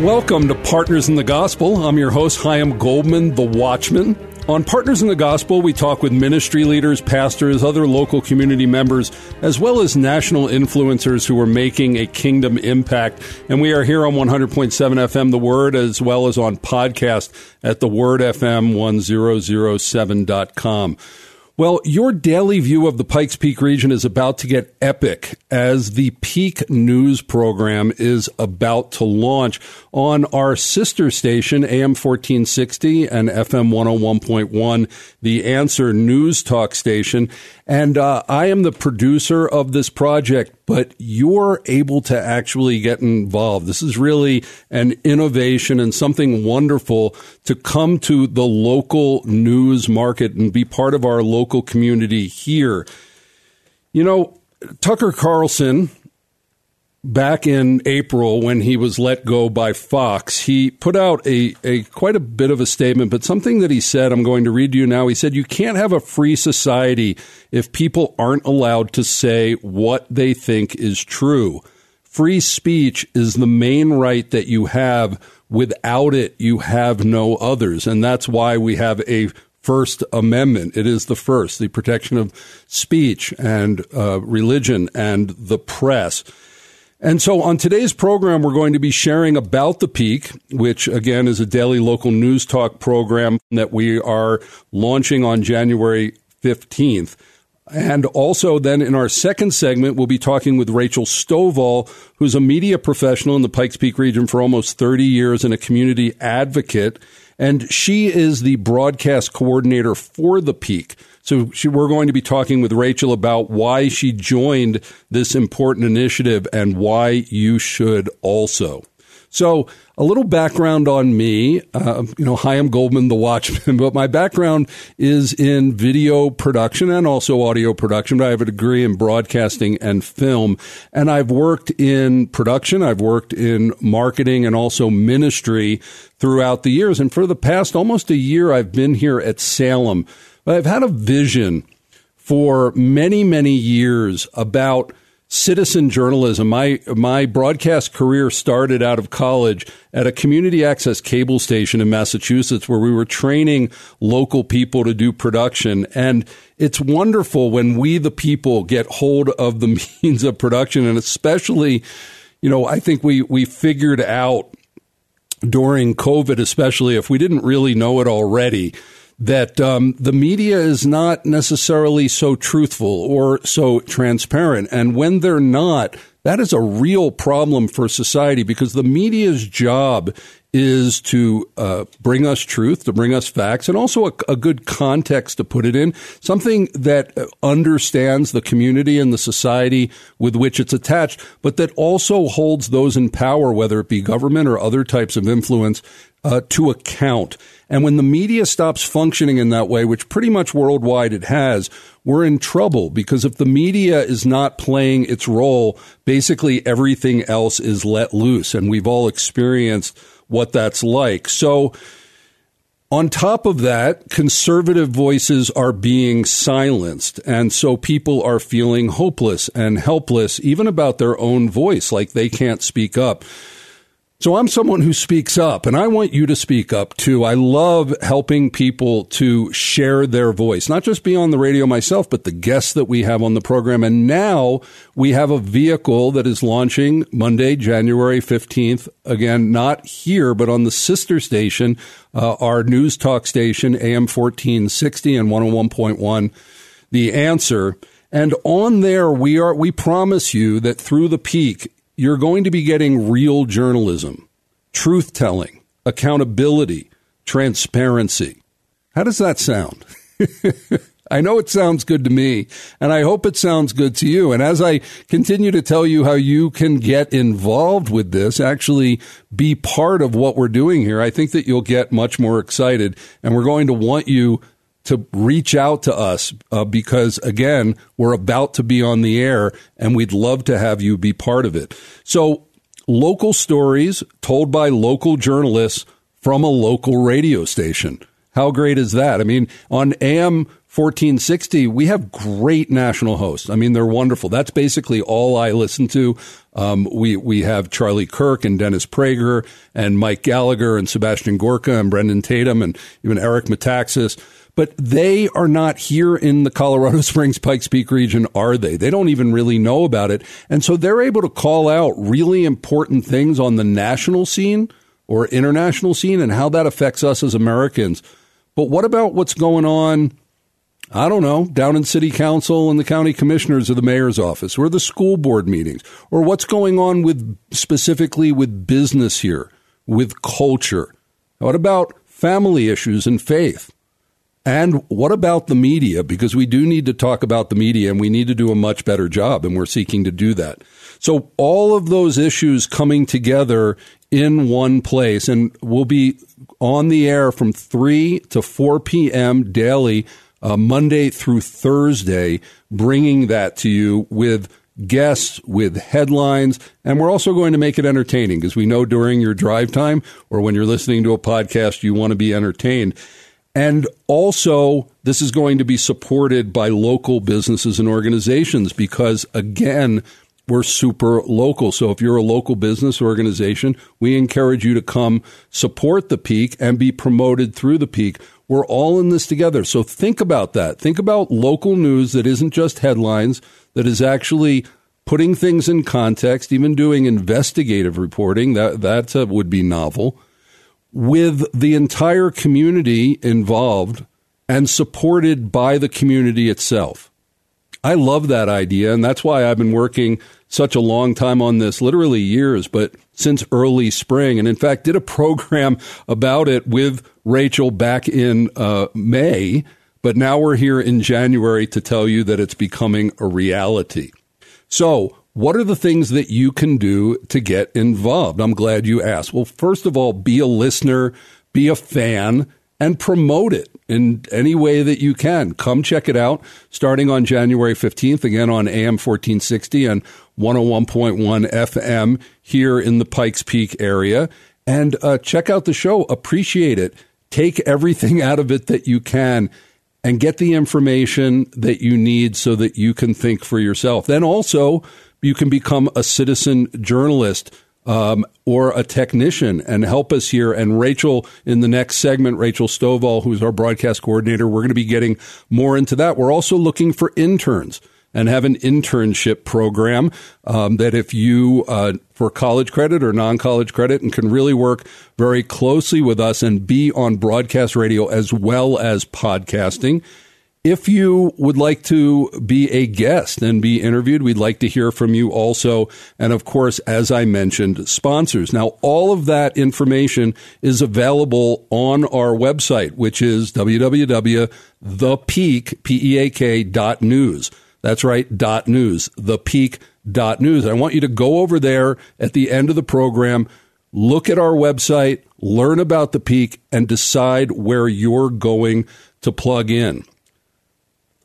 Welcome to Partners in the Gospel. I'm your host, Chaim Goldman, the Watchman. On Partners in the Gospel, we talk with ministry leaders, pastors, other local community members, as well as national influencers who are making a kingdom impact. And we are here on 100.7 FM The Word, as well as on podcast at thewordfm1007.com. Well, your daily view of the Pikes Peak region is about to get epic as the Peak News program is about to launch on our sister station, AM 1460 and FM 101.1, the Answer News Talk station. And uh, I am the producer of this project, but you're able to actually get involved. This is really an innovation and something wonderful to come to the local news market and be part of our local community here. You know, Tucker Carlson back in April when he was let go by Fox, he put out a, a quite a bit of a statement, but something that he said, I'm going to read to you now. He said, You can't have a free society if people aren't allowed to say what they think is true. Free speech is the main right that you have. Without it, you have no others. And that's why we have a First Amendment. It is the first, the protection of speech and uh, religion and the press. And so on today's program, we're going to be sharing about the peak, which again is a daily local news talk program that we are launching on January 15th. And also, then in our second segment, we'll be talking with Rachel Stovall, who's a media professional in the Pikes Peak region for almost 30 years and a community advocate. And she is the broadcast coordinator for the peak. So she, we're going to be talking with Rachel about why she joined this important initiative and why you should also. So, a little background on me. Uh, you know, hi, I'm Goldman, the Watchman, but my background is in video production and also audio production. I have a degree in broadcasting and film, and I've worked in production, I've worked in marketing and also ministry throughout the years. And for the past almost a year, I've been here at Salem I've had a vision for many, many years about citizen journalism. My my broadcast career started out of college at a community access cable station in Massachusetts where we were training local people to do production and it's wonderful when we the people get hold of the means of production and especially you know I think we we figured out during COVID especially if we didn't really know it already that um, the media is not necessarily so truthful or so transparent. And when they're not, that is a real problem for society because the media's job is to uh, bring us truth, to bring us facts, and also a, a, good context to put it in, something that understands the community and the society with which it's attached, but that also holds those in power, whether it be government or other types of influence, uh, to account. And when the media stops functioning in that way, which pretty much worldwide it has, we're in trouble because if the media is not playing its role, basically everything else is let loose. And we've all experienced what that's like. So, on top of that, conservative voices are being silenced. And so people are feeling hopeless and helpless, even about their own voice, like they can't speak up. So I'm someone who speaks up and I want you to speak up too. I love helping people to share their voice, not just be on the radio myself, but the guests that we have on the program. And now we have a vehicle that is launching Monday, January 15th. Again, not here, but on the sister station, uh, our news talk station, AM 1460 and 101.1, The Answer. And on there, we are, we promise you that through the peak, you're going to be getting real journalism, truth telling, accountability, transparency. How does that sound? I know it sounds good to me, and I hope it sounds good to you. And as I continue to tell you how you can get involved with this, actually be part of what we're doing here, I think that you'll get much more excited. And we're going to want you to reach out to us uh, because, again, we're about to be on the air and we'd love to have you be part of it. So, local stories told by local journalists from a local radio station. How great is that? I mean, on AM 1460, we have great national hosts. I mean, they're wonderful. That's basically all I listen to. Um, we we have Charlie Kirk and Dennis Prager and Mike Gallagher and Sebastian Gorka and Brandon Tatum and even Eric Metaxas. But they are not here in the Colorado Springs Pikes Peak region, are they? They don't even really know about it. And so they're able to call out really important things on the national scene or international scene and how that affects us as Americans. But what about what's going on? I don't know, down in city council and the county commissioners or the mayor's office or the school board meetings or what's going on with specifically with business here, with culture. What about family issues and faith? And what about the media? Because we do need to talk about the media and we need to do a much better job, and we're seeking to do that. So, all of those issues coming together in one place, and we'll be on the air from 3 to 4 p.m. daily uh, Monday through Thursday, bringing that to you with guests, with headlines, and we're also going to make it entertaining because we know during your drive time or when you're listening to a podcast, you want to be entertained. And also, this is going to be supported by local businesses and organizations because, again, we're super local. So if you're a local business organization, we encourage you to come support the peak and be promoted through the peak. We're all in this together. So think about that. Think about local news that isn't just headlines, that is actually putting things in context, even doing investigative reporting. That that uh, would be novel. With the entire community involved and supported by the community itself. I love that idea, and that's why I've been working such a long time on this, literally years, but since early spring. And in fact, did a program about it with Rachel back in uh, May. But now we're here in January to tell you that it's becoming a reality. So, what are the things that you can do to get involved? I'm glad you asked. Well, first of all, be a listener, be a fan, and promote it in any way that you can. Come check it out starting on January 15th, again on AM 1460 and 101.1 FM here in the Pikes Peak area. And uh, check out the show, appreciate it, take everything out of it that you can. And get the information that you need so that you can think for yourself. Then also, you can become a citizen journalist um, or a technician and help us here. And Rachel, in the next segment, Rachel Stovall, who's our broadcast coordinator, we're going to be getting more into that. We're also looking for interns and have an internship program um, that if you uh, for college credit or non-college credit and can really work very closely with us and be on broadcast radio as well as podcasting if you would like to be a guest and be interviewed, we'd like to hear from you also. And of course, as I mentioned, sponsors. Now, all of that information is available on our website, which is www.thepeak.news. That's right, dot news, thepeak.news. I want you to go over there at the end of the program, look at our website, learn about the peak, and decide where you're going to plug in.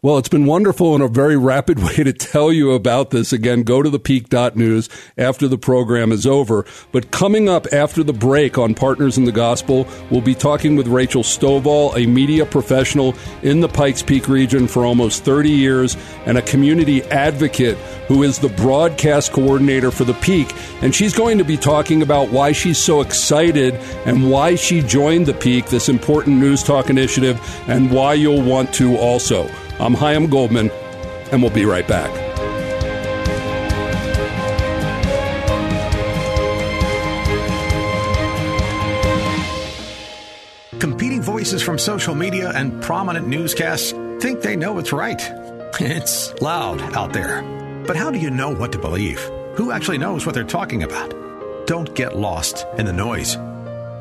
Well, it's been wonderful and a very rapid way to tell you about this. Again, go to the peak.news after the program is over. But coming up after the break on Partners in the Gospel, we'll be talking with Rachel Stovall, a media professional in the Pikes Peak region for almost 30 years and a community advocate who is the broadcast coordinator for the Peak. And she's going to be talking about why she's so excited and why she joined the Peak, this important news talk initiative, and why you'll want to also. I'm Chaim Goldman, and we'll be right back. Competing voices from social media and prominent newscasts think they know what's right. It's loud out there. But how do you know what to believe? Who actually knows what they're talking about? Don't get lost in the noise.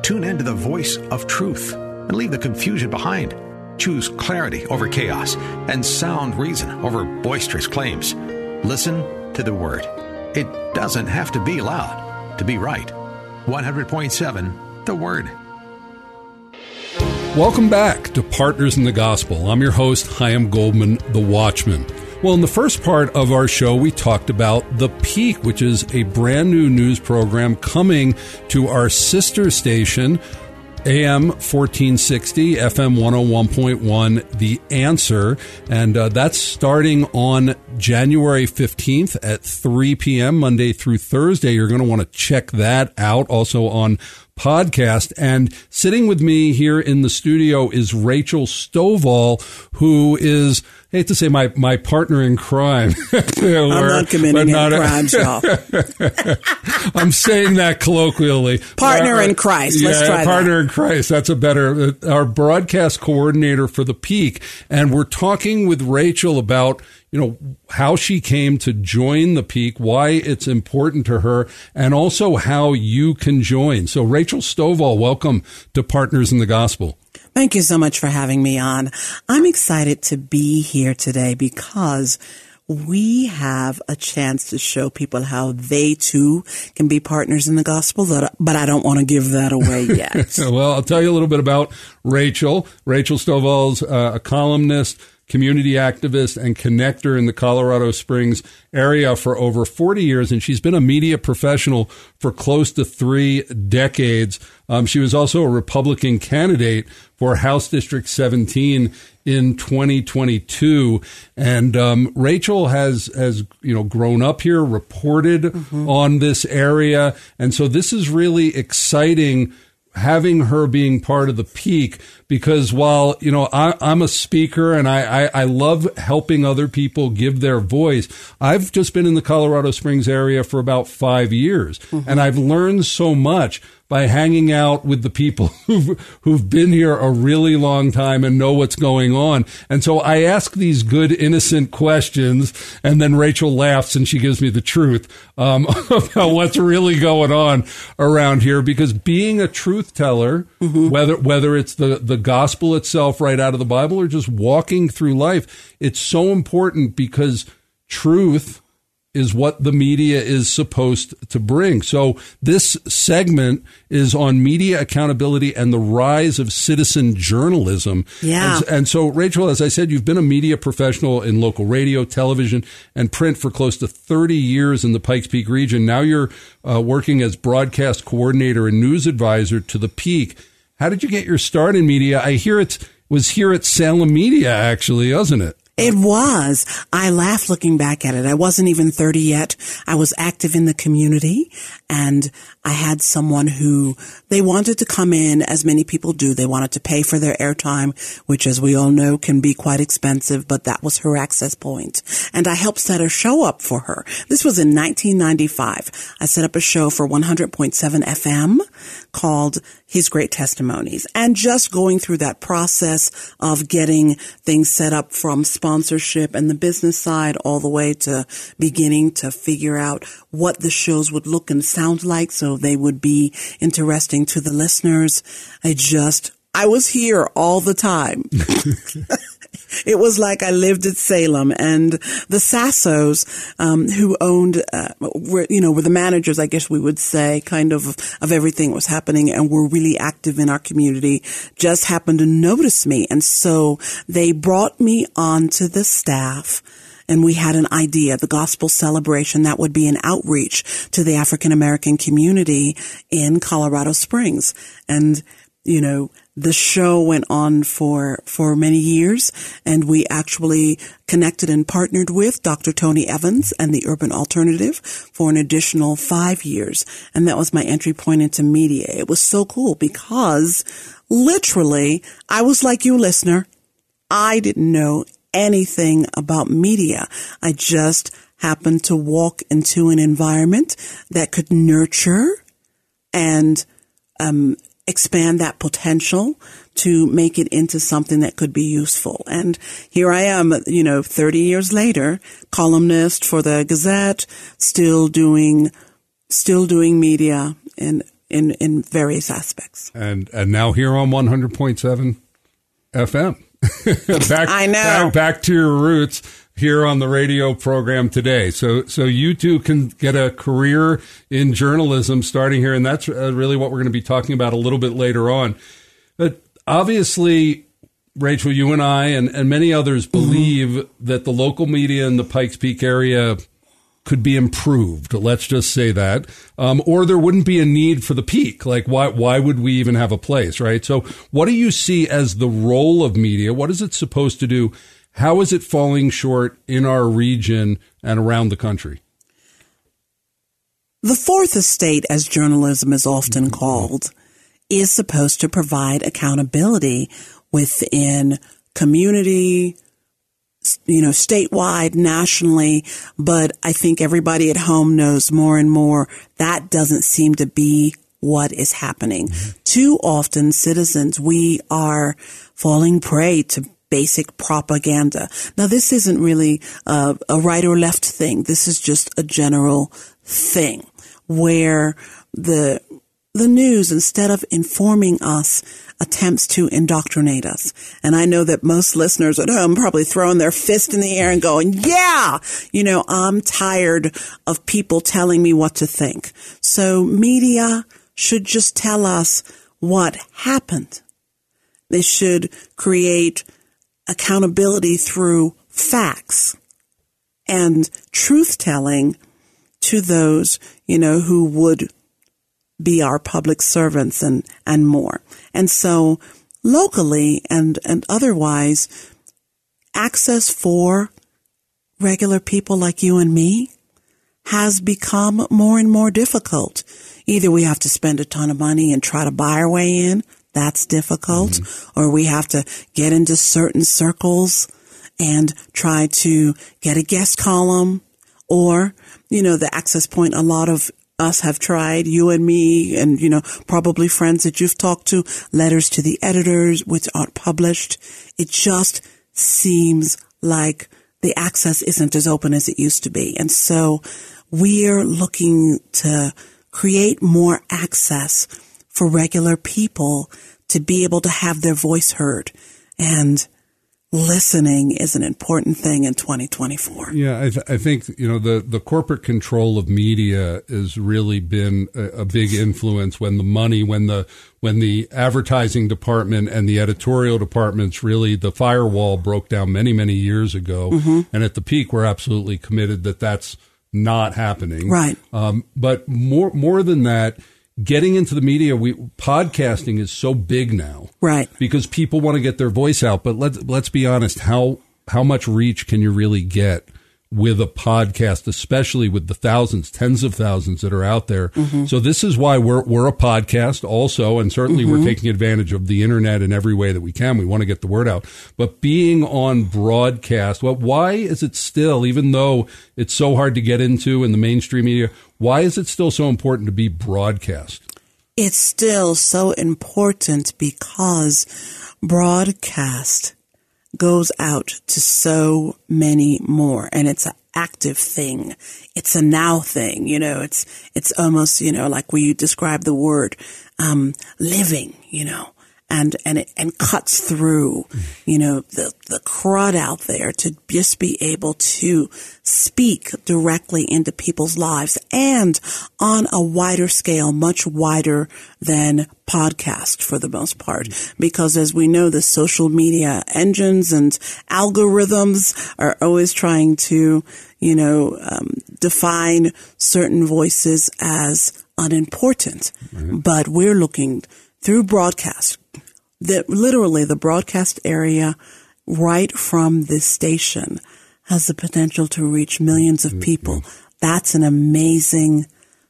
Tune in to the voice of truth and leave the confusion behind. Choose clarity over chaos and sound reason over boisterous claims. Listen to the Word. It doesn't have to be loud to be right. 100.7 The Word. Welcome back to Partners in the Gospel. I'm your host, Chaim Goldman, the Watchman. Well, in the first part of our show, we talked about The Peak, which is a brand new news program coming to our sister station, AM 1460, FM 101.1, The Answer. And uh, that's starting on January 15th at 3 p.m., Monday through Thursday. You're going to want to check that out. Also on podcast. And sitting with me here in the studio is Rachel Stovall, who is, I hate to say, my, my partner in crime. I'm not committing any crimes, y'all. I'm saying that colloquially. Partner in Christ. Let's yeah, try partner that. in Christ. That's a better, uh, our broadcast coordinator for the peak. And we're talking with Rachel about, you know, how she came to join the peak, why it's important to her, and also how you can join. So, Rachel Stovall, welcome to Partners in the Gospel. Thank you so much for having me on. I'm excited to be here today because we have a chance to show people how they too can be partners in the gospel, but I don't want to give that away yet. well, I'll tell you a little bit about Rachel. Rachel Stovall's uh, a columnist community activist and connector in the Colorado Springs area for over 40 years, and she's been a media professional for close to three decades. Um, she was also a Republican candidate for House District 17 in 2022, and um, Rachel has has you know grown up here, reported mm-hmm. on this area, and so this is really exciting having her being part of the peak because while you know I, am a speaker and I, I, I, love helping other people give their voice i've just been in the colorado springs area for about five years mm-hmm. and i've learned so much by hanging out with the people who've, who've been here a really long time and know what's going on. And so I ask these good, innocent questions, and then Rachel laughs and she gives me the truth um, about what's really going on around here. Because being a truth teller, mm-hmm. whether whether it's the the gospel itself right out of the Bible or just walking through life, it's so important because truth is what the media is supposed to bring. So this segment is on media accountability and the rise of citizen journalism. Yeah. And, and, so, Rachel, as I said, you've been a media professional in local radio, television, and print for close to 30 years in the Pikes Peak region. Now you're uh, working as broadcast coordinator and news advisor to the Peak. How did you get your start in media? I hear it was here at Salem Media, actually, wasn't it? It was. I laugh looking back at it. I wasn't even 30 yet. I was active in the community and I had someone who they wanted to come in as many people do. They wanted to pay for their airtime, which as we all know can be quite expensive, but that was her access point. And I helped set a show up for her. This was in 1995. I set up a show for 100.7 FM called His Great Testimonies and just going through that process of getting things set up from sponsorship and the business side all the way to beginning to figure out what the shows would look and sound like so they would be interesting to the listeners. I just, I was here all the time. it was like I lived at Salem and the Sassos, um, who owned, uh, were, you know, were the managers, I guess we would say, kind of, of everything that was happening and were really active in our community, just happened to notice me. And so they brought me onto the staff and we had an idea, the gospel celebration that would be an outreach to the African American community in Colorado Springs. And, you know, the show went on for, for many years and we actually connected and partnered with Dr. Tony Evans and the Urban Alternative for an additional five years. And that was my entry point into media. It was so cool because literally I was like you listener. I didn't know anything about media. I just happened to walk into an environment that could nurture and um, expand that potential to make it into something that could be useful. And here I am, you know, 30 years later, columnist for the Gazette, still doing, still doing media in, in, in various aspects. And, and now here on 100.7 FM back, I know. Back, back to your roots here on the radio program today. So, so you two can get a career in journalism starting here, and that's uh, really what we're going to be talking about a little bit later on. But obviously, Rachel, you and I and, and many others believe mm-hmm. that the local media in the Pikes Peak area could be improved. Let's just say that, um, or there wouldn't be a need for the peak. Like, why why would we even have a place, right? So, what do you see as the role of media? What is it supposed to do? How is it falling short in our region and around the country? The fourth estate, as journalism is often called, is supposed to provide accountability within community, you know, statewide, nationally, but I think everybody at home knows more and more that doesn't seem to be what is happening. Mm-hmm. Too often, citizens, we are falling prey to basic propaganda. Now, this isn't really a, right or left thing. This is just a general thing where the the news, instead of informing us, attempts to indoctrinate us. And I know that most listeners at home probably throwing their fist in the air and going, yeah, you know, I'm tired of people telling me what to think. So media should just tell us what happened. They should create accountability through facts and truth telling to those, you know, who would be our public servants and, and more. And so locally and, and otherwise, access for regular people like you and me has become more and more difficult. Either we have to spend a ton of money and try to buy our way in. That's difficult. Mm-hmm. Or we have to get into certain circles and try to get a guest column or, you know, the access point a lot of us have tried, you and me, and, you know, probably friends that you've talked to, letters to the editors, which aren't published. It just seems like the access isn't as open as it used to be. And so we're looking to create more access for regular people to be able to have their voice heard. And listening is an important thing in 2024. Yeah, I, th- I, think you know the the corporate control of media has really been a, a, big influence when the money, when the when the advertising department and the editorial departments really the firewall broke down many many years ago, mm-hmm. and at the peak we're absolutely committed that that's not happening. Right. Um, but more more than that getting into the media, we podcasting is so big now, right? Because people want to get their voice out. But let's let's be honest how how much reach can you really get with a podcast, especially with the thousands, tens of thousands that are out there. Mm-hmm. So this is why we're we're a podcast also, and certainly mm-hmm. we're taking advantage of the internet in every way that we can. We want to get the word out, but being on broadcast, well, why is it still, even though it's so hard to get into in the mainstream media, why is it still so important to be broadcast? It's still so important because broadcast goes out to so many more and it's an active thing. It's a now thing, you know, it's, it's almost, you know, like we describe the word, um, living, you know, and and it and cuts through, you know, the the crud out there to just be able to speak directly into people's lives and on a wider scale, much wider than podcast for the most part. Because as we know, the social media engines and algorithms are always trying to, you know, um, define certain voices as unimportant. Right. But we're looking through broadcast, that literally the broadcast area right from this station has the potential to reach millions of people. That's an amazing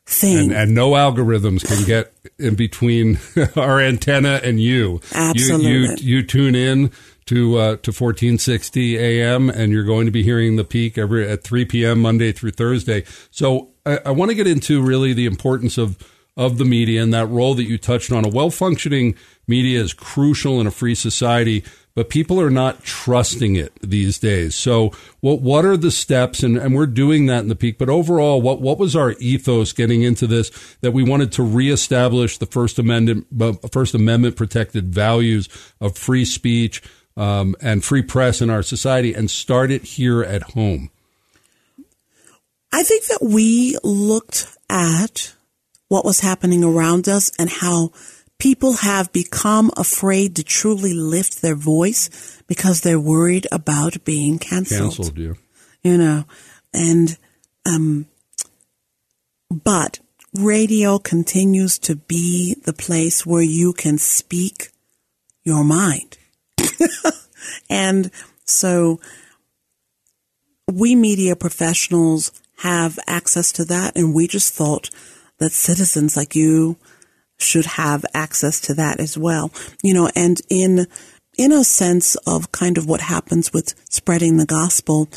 thing. And, and, no algorithms can get in between our antenna and you. Absolutely. You, you, you tune in to uh, to 1460 a.m. and you're going to be hearing the peak every at 3 p.m. Monday through Thursday. So I, I want to get into really the importance of of the media and that role that you touched on. A well functioning media is crucial in a free society, but people are not trusting it these days. So what what are the steps and, and we're doing that in the peak, but overall what what was our ethos getting into this that we wanted to reestablish the First Amendment First Amendment protected values of free speech, um, and free press in our society and start it here at home? I think that we looked at what was happening around us and how people have become afraid to truly lift their voice because they're worried about being canceled. Canceled, yeah. You know, and, um, but radio continues to be the place where you can speak your mind. and so we media professionals have access to that. And we just thought that citizens like you should have access to that as well. You know, and in, in a sense of kind of what happens with spreading the gospel,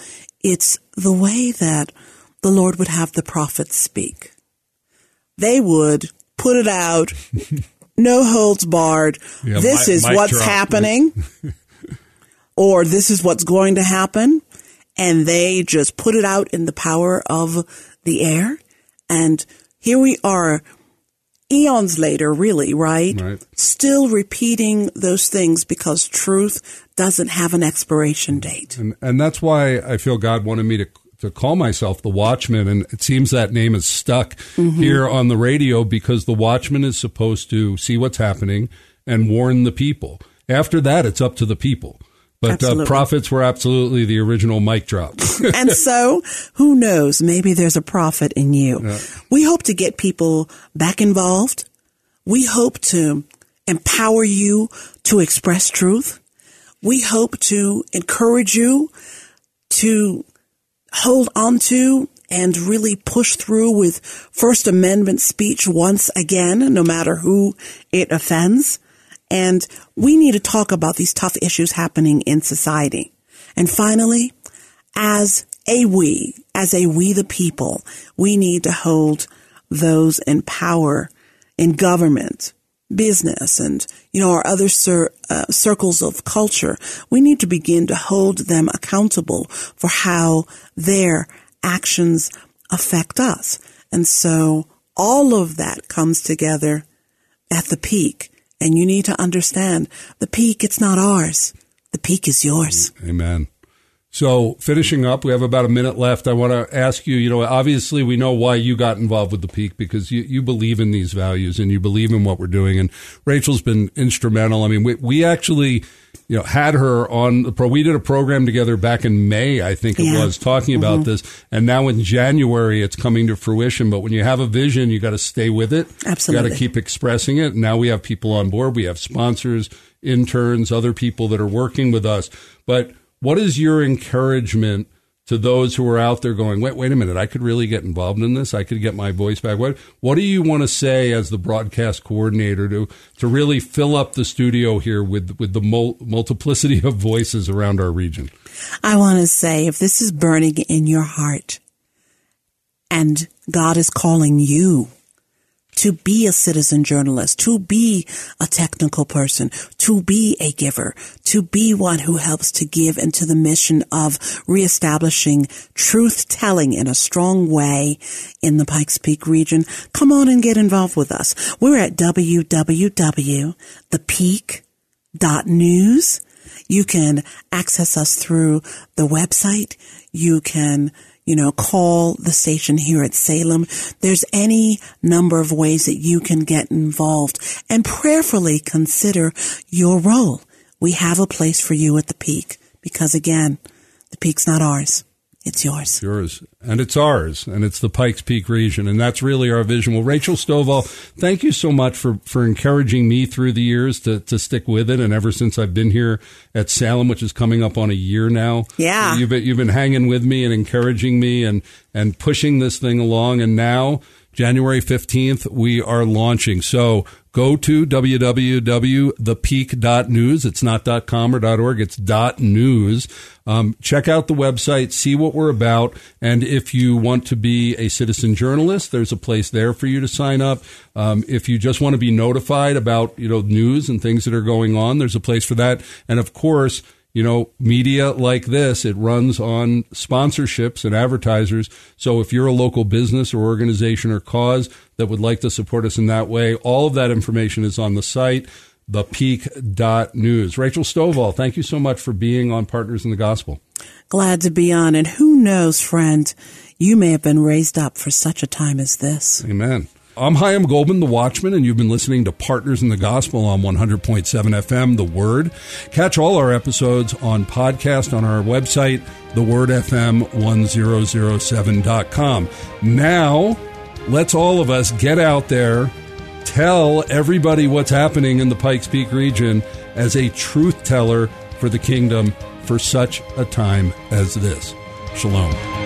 it's the way that the Lord would have the prophets speak. They would put it out, no holds barred. Yeah, this mi- is mic what's drop. happening, or this is what's going to happen. And they just put it out in the power of the air. And here we are, eons later, really, right? Right. Still repeating those things because truth doesn't have an expiration date. And, and that's why I feel God wanted me to to call myself the Watchman, and it seems that name is stuck mm-hmm. here on the radio because the Watchman is supposed to see what's happening and warn the people. After that, it's up to the people. But uh, prophets were absolutely the original mic drop. and so, who knows? Maybe there's a prophet in you. We hope to get people back involved. We hope to empower you to express truth. We hope to encourage you to hold on to and really push through with First Amendment speech once again, no matter who it offends. And we need to talk about these tough issues happening in society. And finally, as a we, as a we the people, we need to hold those in power in government, business, and, you know, our other cir- uh, circles of culture. We need to begin to hold them accountable for how their actions affect us. And so all of that comes together at the peak. And you need to understand the peak, it's not ours. The peak is yours. Amen. So, finishing up, we have about a minute left. I want to ask you, you know, obviously we know why you got involved with the Peak because you, you believe in these values and you believe in what we're doing. And Rachel's been instrumental. I mean, we, we actually, you know, had her on the pro. We did a program together back in May, I think it Yeah. was, talking about mm-hmm. this. And now in January, it's coming to fruition. But when you have a vision, you got to stay with it. You got to keep expressing it. Now we have people on board. We have sponsors, interns, other people that are working with us. But what is your encouragement to those who are out there going, wait, wait a minute, I could really get involved in this. I could get my voice back. What, what do you want to say as the broadcast coordinator to, to really fill up the studio here with, with the mul- multiplicity of voices around our region? I want to say if this is burning in your heart and God is calling you to be a citizen journalist, to be a technical person, to be a giver, to be one who helps to give into the mission of reestablishing truth telling in a strong way in the Pikes Peak region, come on and get involved with us. We're at www.thepeak.news. You can access us through the website. You can, you know, call the station here at Salem. There's any number of ways that you can get involved and prayerfully consider your role. We have a place for you at the peak because again, the peak's not ours. It's yours. yours and it's ours and it's the Pikes Peak region and that's really our vision. Well, Rachel Stovall, thank you so much for, for encouraging me through the years to, to stick with it. And ever since I've been here at Salem, which is coming up on a year now, Yeah. you've been, you've been hanging with me and encouraging me and, and pushing this thing along. And now January 15th, we are launching. So go to www.thepeak.news. It's not .com or .org. It's .news. Um, check out the website, see what we're about. And if you want to be a citizen journalist, there's a place there for you to sign up. Um, if you just want to be notified about, you know, news and things that are going on, there's a place for that. And of course, you know, media like this, it runs on sponsorships and advertisers. So if you're a local business or organization or cause that would like to support us in that way, all of that information is on the site. thepeak.news. Rachel Stovall, thank you so much for being on Partners in the Gospel. Glad to be on. And who knows, friend, you may have been raised up for such a time as this. Amen. I'm Chaim Goldman, the Watchman, and you've been listening to Partners in the Gospel on 100.7 FM, The Word. Catch all our episodes on podcast on our website, thewordfm1007.com. Now, let's all of us get out there, tell everybody what's happening in the Pikes Peak region as a truth teller for the kingdom for such a time as this. Shalom.